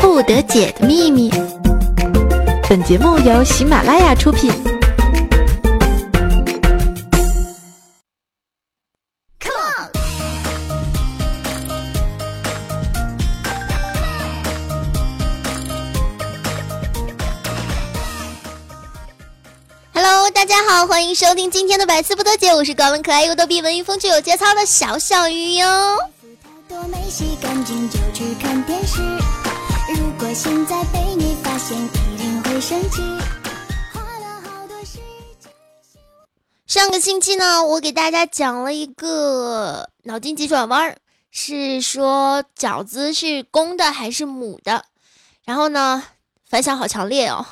不得解的秘密。本节目由喜马拉雅出品。Hello，大家好，欢迎收听今天的百思不得解，我是高冷可爱又逗比、文艺风趣有节操的小小鱼哟。多没洗干净就去看电视。现在被你发现，一定会生气。花了好多时间。上个星期呢，我给大家讲了一个脑筋急转弯，是说饺子是公的还是母的？然后呢，反响好强烈哦，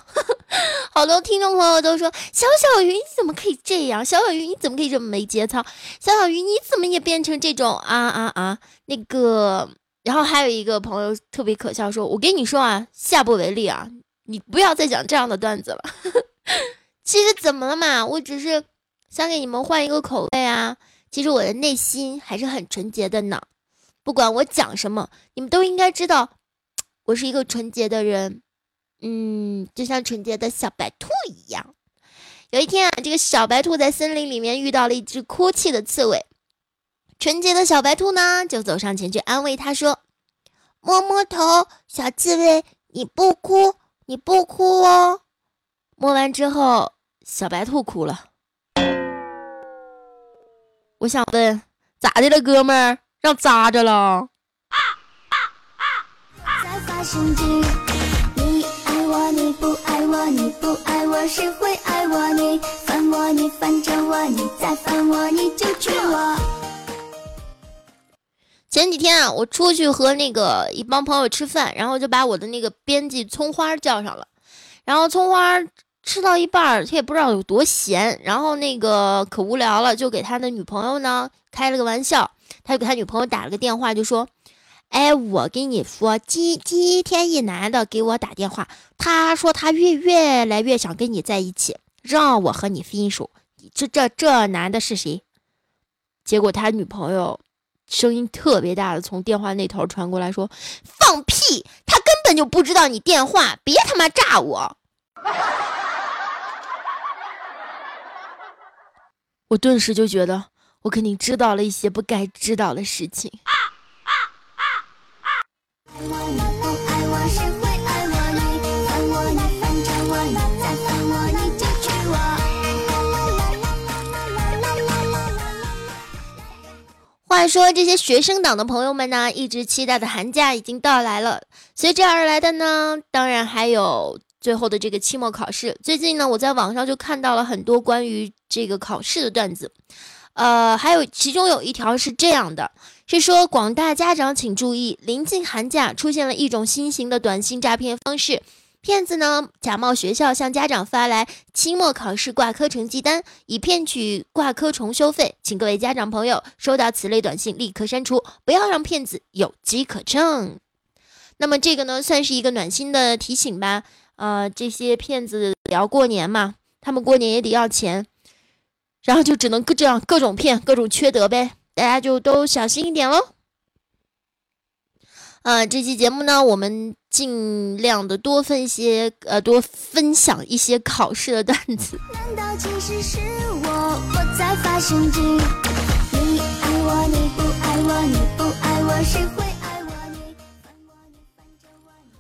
好多听众朋友都说：“小小鱼你怎么可以这样？小小鱼你怎么可以这么没节操？小小鱼你怎么也变成这种啊啊啊那个？”然后还有一个朋友特别可笑，说：“我跟你说啊，下不为例啊，你不要再讲这样的段子了。其实怎么了嘛？我只是想给你们换一个口味啊。其实我的内心还是很纯洁的呢。不管我讲什么，你们都应该知道，我是一个纯洁的人。嗯，就像纯洁的小白兔一样。有一天啊，这个小白兔在森林里面遇到了一只哭泣的刺猬。”纯洁的小白兔呢，就走上前去安慰他说：“摸摸头，小刺猬，你不哭，你不哭哦。”摸完之后，小白兔哭了。我想问，咋的了，哥们儿？让扎着了？你爱我，你不爱我，你不爱我，谁会爱我？你烦我，你烦着我，你再烦我，你就娶我。前几天啊，我出去和那个一帮朋友吃饭，然后就把我的那个编辑葱花叫上了。然后葱花吃到一半，他也不知道有多闲，然后那个可无聊了，就给他的女朋友呢开了个玩笑。他就给他女朋友打了个电话，就说：“哎，我跟你说，今今天一男的给我打电话，他说他越越来越想跟你在一起，让我和你分手。这这这男的是谁？”结果他女朋友。声音特别大的从电话那头传过来，说：“放屁！他根本就不知道你电话，别他妈炸我！” 我顿时就觉得，我肯定知道了一些不该知道的事情。啊啊啊啊。我们不爱我是否话说这些学生党的朋友们呢，一直期待的寒假已经到来了。随之而来的呢，当然还有最后的这个期末考试。最近呢，我在网上就看到了很多关于这个考试的段子，呃，还有其中有一条是这样的，是说广大家长请注意，临近寒假出现了一种新型的短信诈骗方式。骗子呢，假冒学校向家长发来期末考试挂科成绩单，以骗取挂科重修费。请各位家长朋友收到此类短信立刻删除，不要让骗子有机可乘。那么这个呢，算是一个暖心的提醒吧。呃，这些骗子也要过年嘛，他们过年也得要钱，然后就只能各这样各种骗，各种缺德呗。大家就都小心一点喽。呃，这期节目呢，我们尽量的多分一些，呃，多分享一些考试的段子。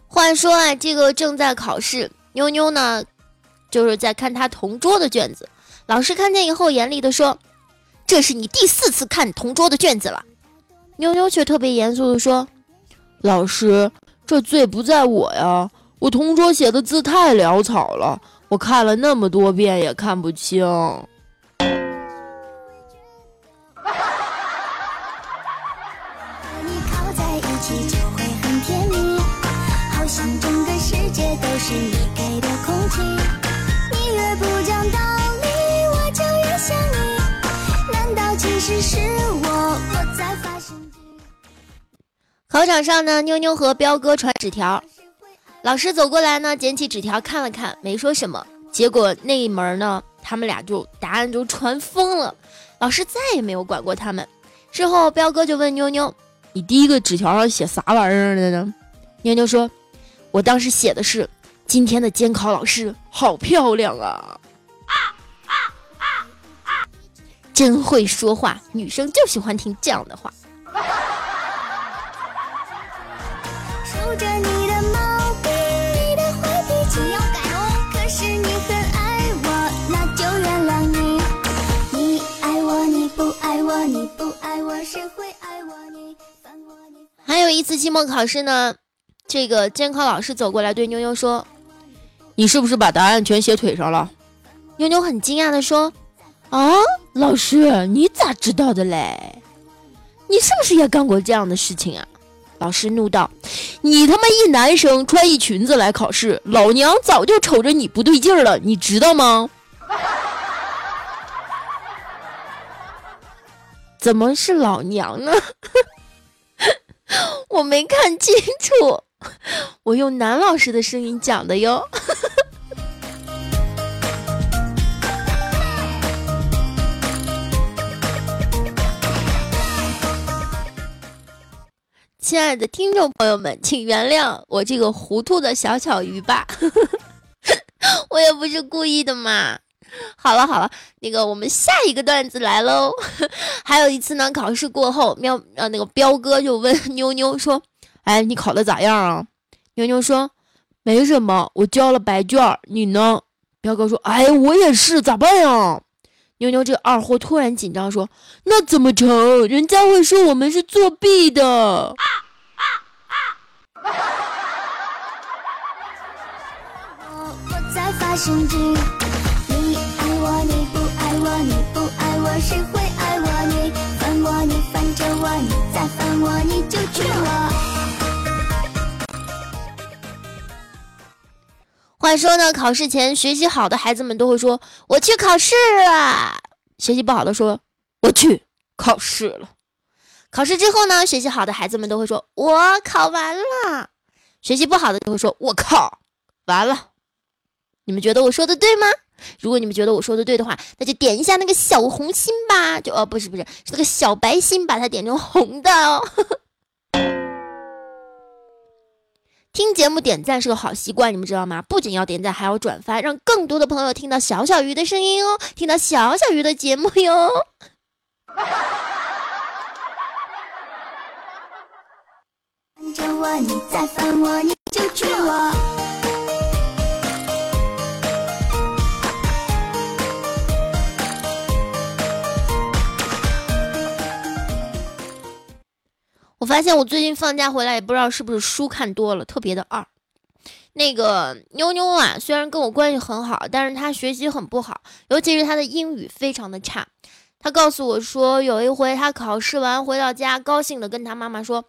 话说啊，这个正在考试，妞妞呢，就是在看她同桌的卷子。老师看见以后，严厉的说：“这是你第四次看同桌的卷子了。”妞妞却特别严肃的说。老师，这罪不在我呀！我同桌写的字太潦草了，我看了那么多遍也看不清。考场上呢，妞妞和彪哥传纸条，老师走过来呢，捡起纸条看了看，没说什么。结果那一门呢，他们俩就答案就传疯了，老师再也没有管过他们。事后，彪哥就问妞妞：“你第一个纸条上写啥玩意儿的呢？”妞妞说：“我当时写的是今天的监考老师好漂亮啊，真会说话，女生就喜欢听这样的话。还有一次期末考试呢。这个监考老师走过来对妞妞说：“你是不是把答案全写腿上了？”妞妞很惊讶的说：“啊，老师，你咋知道的嘞？你是不是也干过这样的事情啊？”老师怒道：“你他妈一男生穿一裙子来考试，老娘早就瞅着你不对劲了，你知道吗？”怎么是老娘呢？我没看清楚。我用男老师的声音讲的哟。亲爱的听众朋友们，请原谅我这个糊涂的小巧鱼吧，我也不是故意的嘛。好了好了，那个我们下一个段子来喽。还有一次呢，考试过后，喵呃那个彪哥就问 妞妞说。哎，你考的咋样啊？妞妞说：“没什么，我交了白卷。你呢？”彪哥说：“哎，我也是，咋办呀？”妞妞这二货突然紧张说：“那怎么成？人家会说我们是作弊的。”话说呢，考试前学习好的孩子们都会说：“我去考试了。”学习不好的说：“我去 考试了。”考试之后呢，学习好的孩子们都会说：“我考完了。”学习不好的就会说：“我靠，完了。”你们觉得我说的对吗？如果你们觉得我说的对的话，那就点一下那个小红心吧。就哦，不是不是，是那个小白心，把它点成红的哦。听节目点赞是个好习惯，你们知道吗？不仅要点赞，还要转发，让更多的朋友听到小小鱼的声音哦，听到小小鱼的节目哟。跟着我，你再烦我，你就娶我发现我最近放假回来，也不知道是不是书看多了，特别的二。那个妞妞啊，虽然跟我关系很好，但是她学习很不好，尤其是她的英语非常的差。她告诉我说，有一回她考试完回到家，高兴的跟她妈妈说：“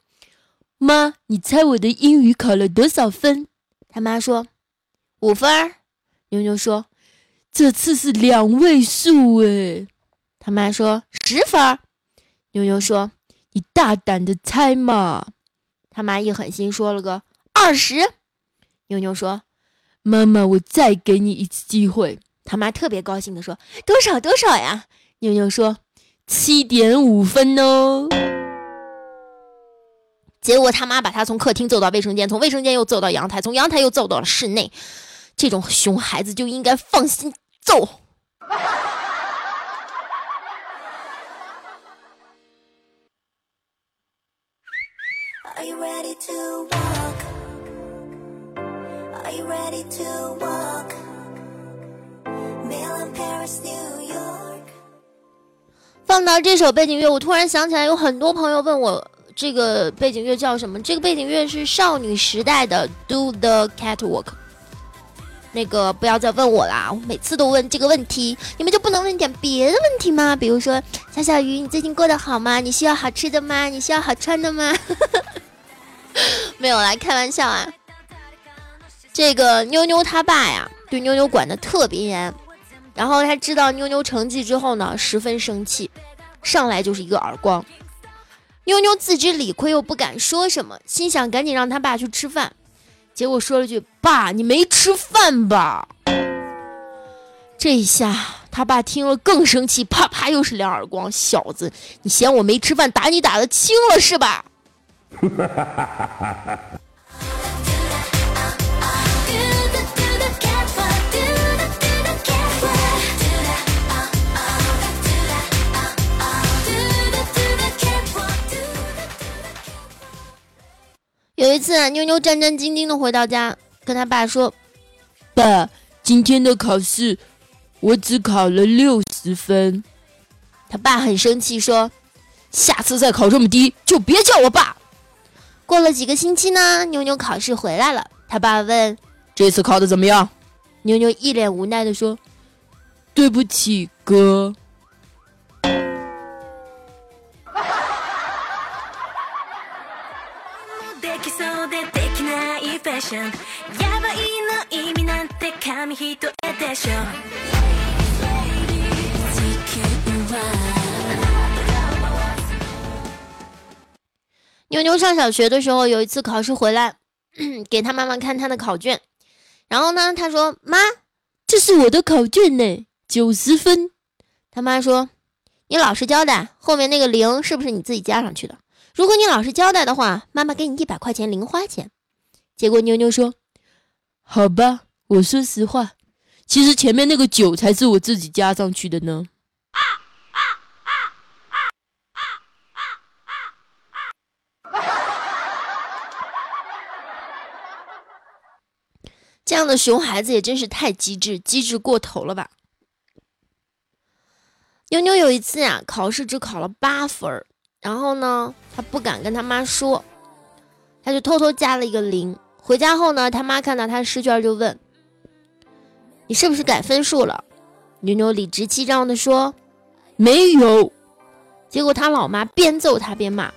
妈，你猜我的英语考了多少分？”她妈说：“五分。”妞妞说：“这次是两位数诶。”她妈说：“十分。”妞妞说。你大胆的猜嘛！他妈一狠心说了个二十。妞妞说：“妈妈，我再给你一次机会。”他妈特别高兴的说：“多少多少呀？”妞妞说：“七点五分哦。”结果他妈把他从客厅揍到卫生间，从卫生间又揍到阳台，从阳台又揍到了室内。这种熊孩子就应该放心揍。放到这首背景乐，我突然想起来，有很多朋友问我这个背景乐叫什么？这个背景乐是少女时代的《Do the Catwalk》。那个不要再问我啦，我每次都问这个问题，你们就不能问点别的问题吗？比如说，小小鱼，你最近过得好吗？你需要好吃的吗？你需要好穿的吗？没有啦开玩笑啊！这个妞妞他爸呀，对妞妞管的特别严，然后他知道妞妞成绩之后呢，十分生气，上来就是一个耳光。妞妞自知理亏又不敢说什么，心想赶紧让他爸去吃饭，结果说了句：“爸，你没吃饭吧？”这一下他爸听了更生气，啪啪又是两耳光。小子，你嫌我没吃饭，打你打的轻了是吧？次，妞妞战战兢兢的回到家，跟他爸说：“爸，今天的考试我只考了六十分。”他爸很生气，说：“下次再考这么低，就别叫我爸。”过了几个星期呢，妞妞考试回来了，他爸问：“这次考的怎么样？”妞妞一脸无奈的说：“对不起，哥。”妞妞上小学的时候，有一次考试回来，给他妈妈看他的考卷，然后呢，他说：“妈，这是我的考卷呢，九十分。”他妈说：“你老实交代，后面那个零是不是你自己加上去的？如果你老实交代的话，妈妈给你一百块钱零花钱。”结果妞妞说：“好吧，我说实话，其实前面那个九才是我自己加上去的呢。”这样的熊孩子也真是太机智，机智过头了吧？妞妞有一次呀，考试只考了八分然后呢，他不敢跟他妈说，他就偷偷加了一个零。回家后呢，他妈看到他试卷就问：“你是不是改分数了？”妞妞理直气壮地说：“没有。”结果他老妈边揍他边骂：“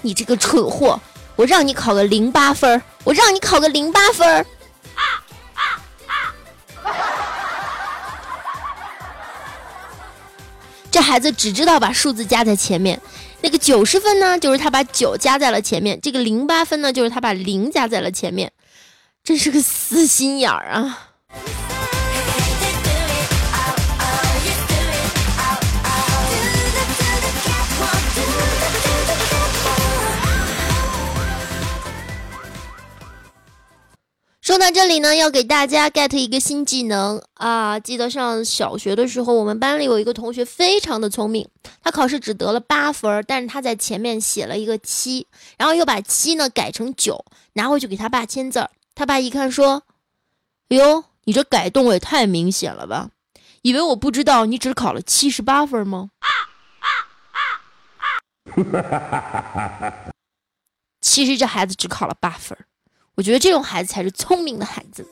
你这个蠢货，我让你考个零八分我让你考个零八分这孩子只知道把数字加在前面，那个九十分呢，就是他把九加在了前面；这个零八分呢，就是他把零加在了前面。真是个死心眼儿啊！说到这里呢，要给大家 get 一个新技能啊！记得上小学的时候，我们班里有一个同学非常的聪明，他考试只得了八分，但是他在前面写了一个七，然后又把七呢改成九，拿回去给他爸签字儿。他爸一看说：“哎哟，你这改动也太明显了吧？以为我不知道你只考了七十八分吗？”啊啊啊啊其实这孩子只考了八分。我觉得这种孩子才是聪明的孩子。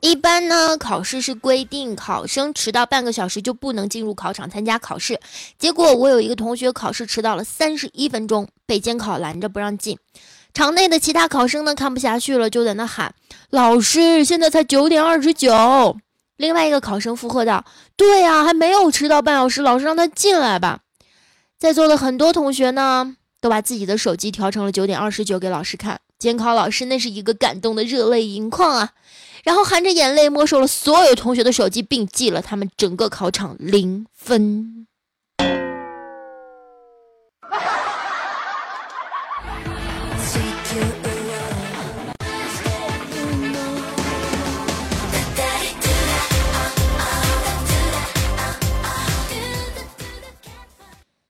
一般呢，考试是规定考生迟到半个小时就不能进入考场参加考试。结果我有一个同学考试迟到了三十一分钟，被监考拦着不让进。场内的其他考生呢，看不下去了，就在那喊：“老师，现在才九点二十九。”另外一个考生附和道：“对呀，还没有迟到半小时，老师让他进来吧。”在座的很多同学呢，都把自己的手机调成了九点二十九给老师看。监考老师那是一个感动的热泪盈眶啊，然后含着眼泪没收了所有同学的手机，并记了他们整个考场零分。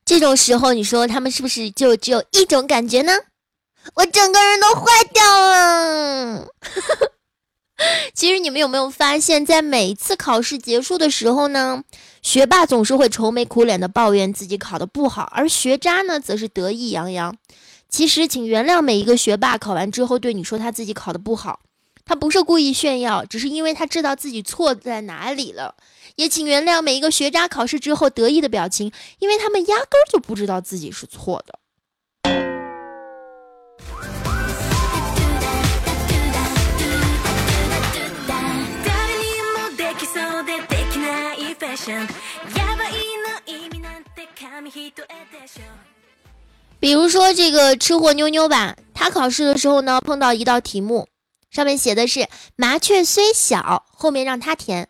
这种时候，你说他们是不是就只有一种感觉呢？我整个人都坏掉了。其实你们有没有发现，在每一次考试结束的时候呢，学霸总是会愁眉苦脸的抱怨自己考的不好，而学渣呢，则是得意洋洋。其实，请原谅每一个学霸考完之后对你说他自己考的不好，他不是故意炫耀，只是因为他知道自己错在哪里了。也请原谅每一个学渣考试之后得意的表情，因为他们压根儿就不知道自己是错的。比如说这个吃货妞妞吧，她考试的时候呢，碰到一道题目，上面写的是“麻雀虽小”，后面让他填。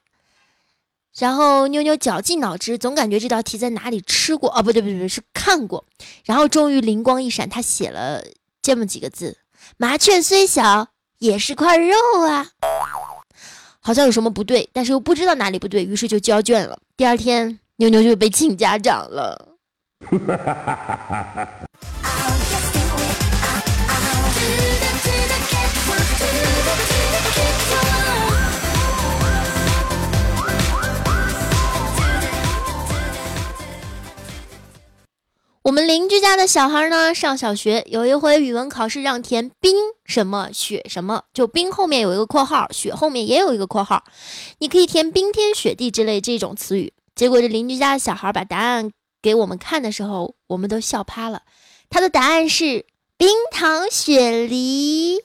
然后妞妞绞尽脑汁，总感觉这道题在哪里吃过哦，不对不对不对，是看过。然后终于灵光一闪，他写了这么几个字：“麻雀虽小，也是块肉啊，好像有什么不对，但是又不知道哪里不对，于是就交卷了。第二天，妞妞就被请家长了。我们邻居家的小孩呢，上小学，有一回语文考试让填冰什么雪什么，就冰后面有一个括号，雪后面也有一个括号，你可以填冰天雪地之类这种词语。结果这邻居家的小孩把答案给我们看的时候，我们都笑趴了。他的答案是冰糖雪梨。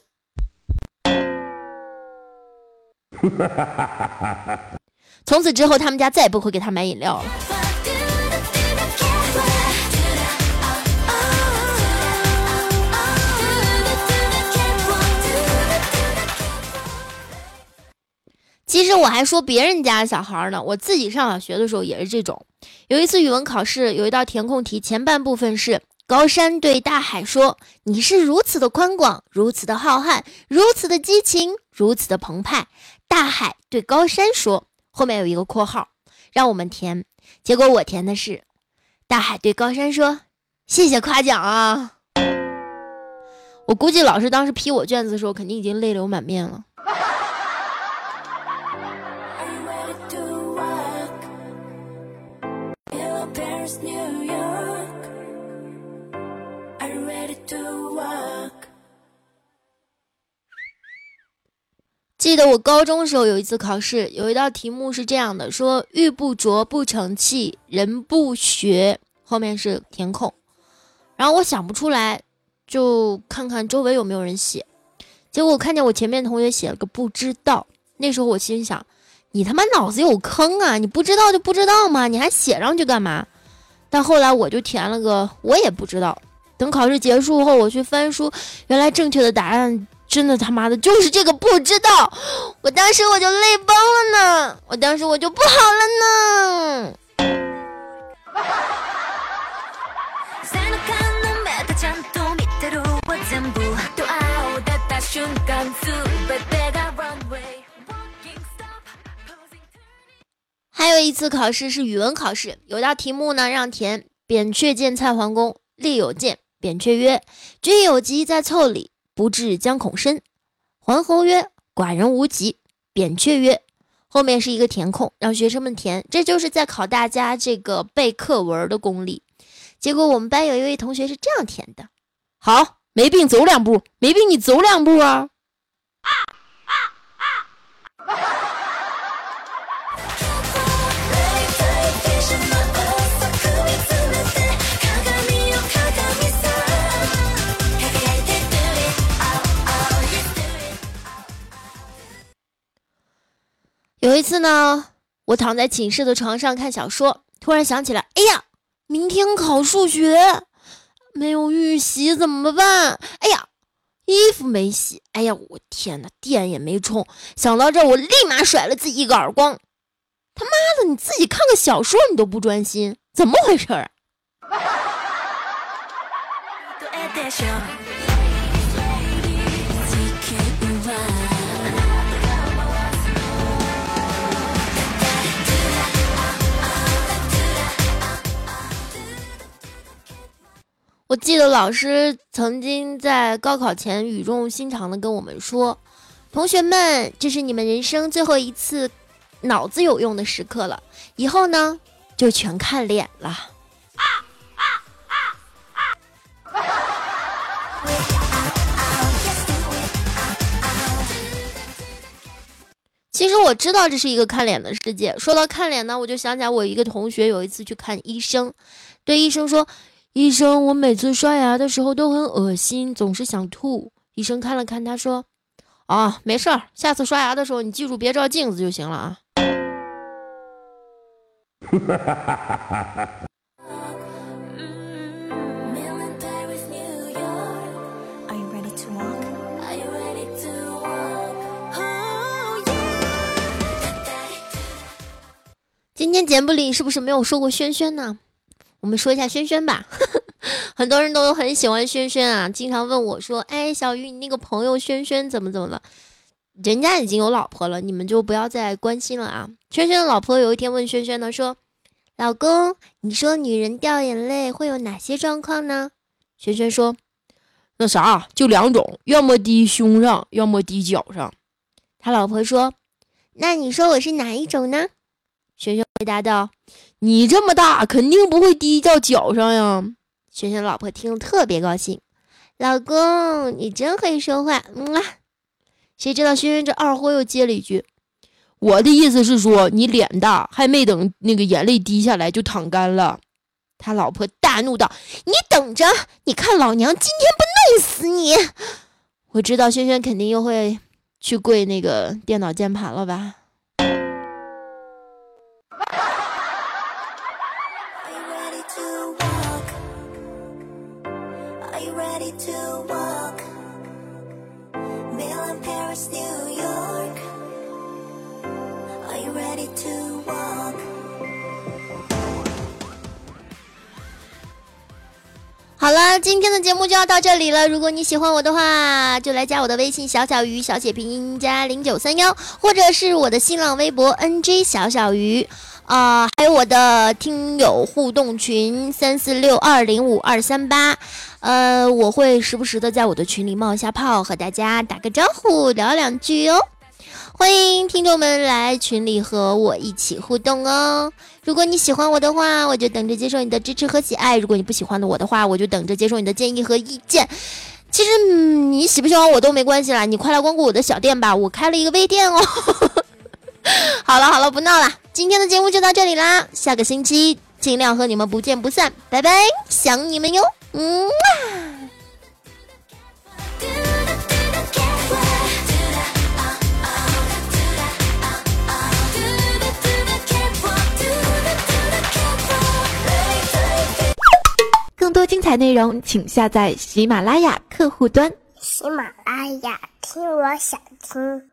从此之后，他们家再也不会给他买饮料了。我还说别人家小孩呢，我自己上小学的时候也是这种。有一次语文考试，有一道填空题，前半部分是高山对大海说：“你是如此的宽广，如此的浩瀚，如此的激情，如此的澎湃。”大海对高山说，后面有一个括号，让我们填。结果我填的是：大海对高山说：“谢谢夸奖啊。”我估计老师当时批我卷子的时候，肯定已经泪流满面了。记得我高中时候有一次考试，有一道题目是这样的：说玉不琢不成器，人不学，后面是填空。然后我想不出来，就看看周围有没有人写。结果我看见我前面同学写了个不知道。那时候我心想：你他妈脑子有坑啊！你不知道就不知道嘛，你还写上去干嘛？但后来我就填了个我也不知道。等考试结束后，我去翻书，原来正确的答案。真的他妈的就是这个不知道，我当时我就泪崩了呢，我当时我就不好了呢。还有一次考试是语文考试，有道题目呢让填扁鹊见蔡桓公，立有见。扁鹊曰：“君有疾在腠理。”不至将恐深。桓侯曰：“寡人无疾。”扁鹊曰：“后面是一个填空，让学生们填，这就是在考大家这个背课文的功力。”结果我们班有一位同学是这样填的：“好，没病走两步，没病你走两步啊。”啊啊啊呢，我躺在寝室的床上看小说，突然想起来，哎呀，明天考数学，没有预习怎么办？哎呀，衣服没洗，哎呀，我天哪，电也没充。想到这，我立马甩了自己一个耳光。他妈的，你自己看个小说你都不专心，怎么回事啊？我记得老师曾经在高考前语重心长的跟我们说：“同学们，这是你们人生最后一次脑子有用的时刻了，以后呢就全看脸了。”其实我知道这是一个看脸的世界。说到看脸呢，我就想起来我一个同学有一次去看医生，对医生说。医生，我每次刷牙的时候都很恶心，总是想吐。医生看了看他，说：“啊，没事儿，下次刷牙的时候你记住别照镜子就行了啊。”今天节目里是不是没有说过轩轩呢？我们说一下轩轩吧。很多人都很喜欢轩轩啊，经常问我说：“哎，小鱼，你那个朋友轩轩怎么怎么了？人家已经有老婆了，你们就不要再关心了啊。”轩轩的老婆有一天问轩轩呢，说：“老公，你说女人掉眼泪会有哪些状况呢？”轩轩说：“那啥，就两种，要么滴胸上，要么滴脚上。”他老婆说：“那你说我是哪一种呢？”轩轩回答道：“你这么大，肯定不会滴到脚上呀。”轩轩老婆听了特别高兴，老公你真会说话，嗯啊。谁知道轩轩这二货又接了一句：“我的意思是说，你脸大，还没等那个眼泪滴下来就淌干了。”他老婆大怒道：“你等着，你看老娘今天不弄死你！”我知道轩轩肯定又会去跪那个电脑键盘了吧。好了，今天的节目就要到这里了。如果你喜欢我的话，就来加我的微信小小鱼，小写拼音加零九三幺，或者是我的新浪微博 NJ 小小鱼，啊，还有我的听友互动群三四六二零五二三八，呃，我会时不时的在我的群里冒一下泡，和大家打个招呼，聊两句哦。欢迎听众们来群里和我一起互动哦！如果你喜欢我的话，我就等着接受你的支持和喜爱；如果你不喜欢的我的话，我就等着接受你的建议和意见。其实，你喜不喜欢我都没关系啦，你快来光顾我的小店吧，我开了一个微店哦。好了好了，不闹了，今天的节目就到这里啦，下个星期尽量和你们不见不散，拜拜，想你们哟，嗯。更多精彩内容，请下载喜马拉雅客户端。喜马拉雅，听我想听。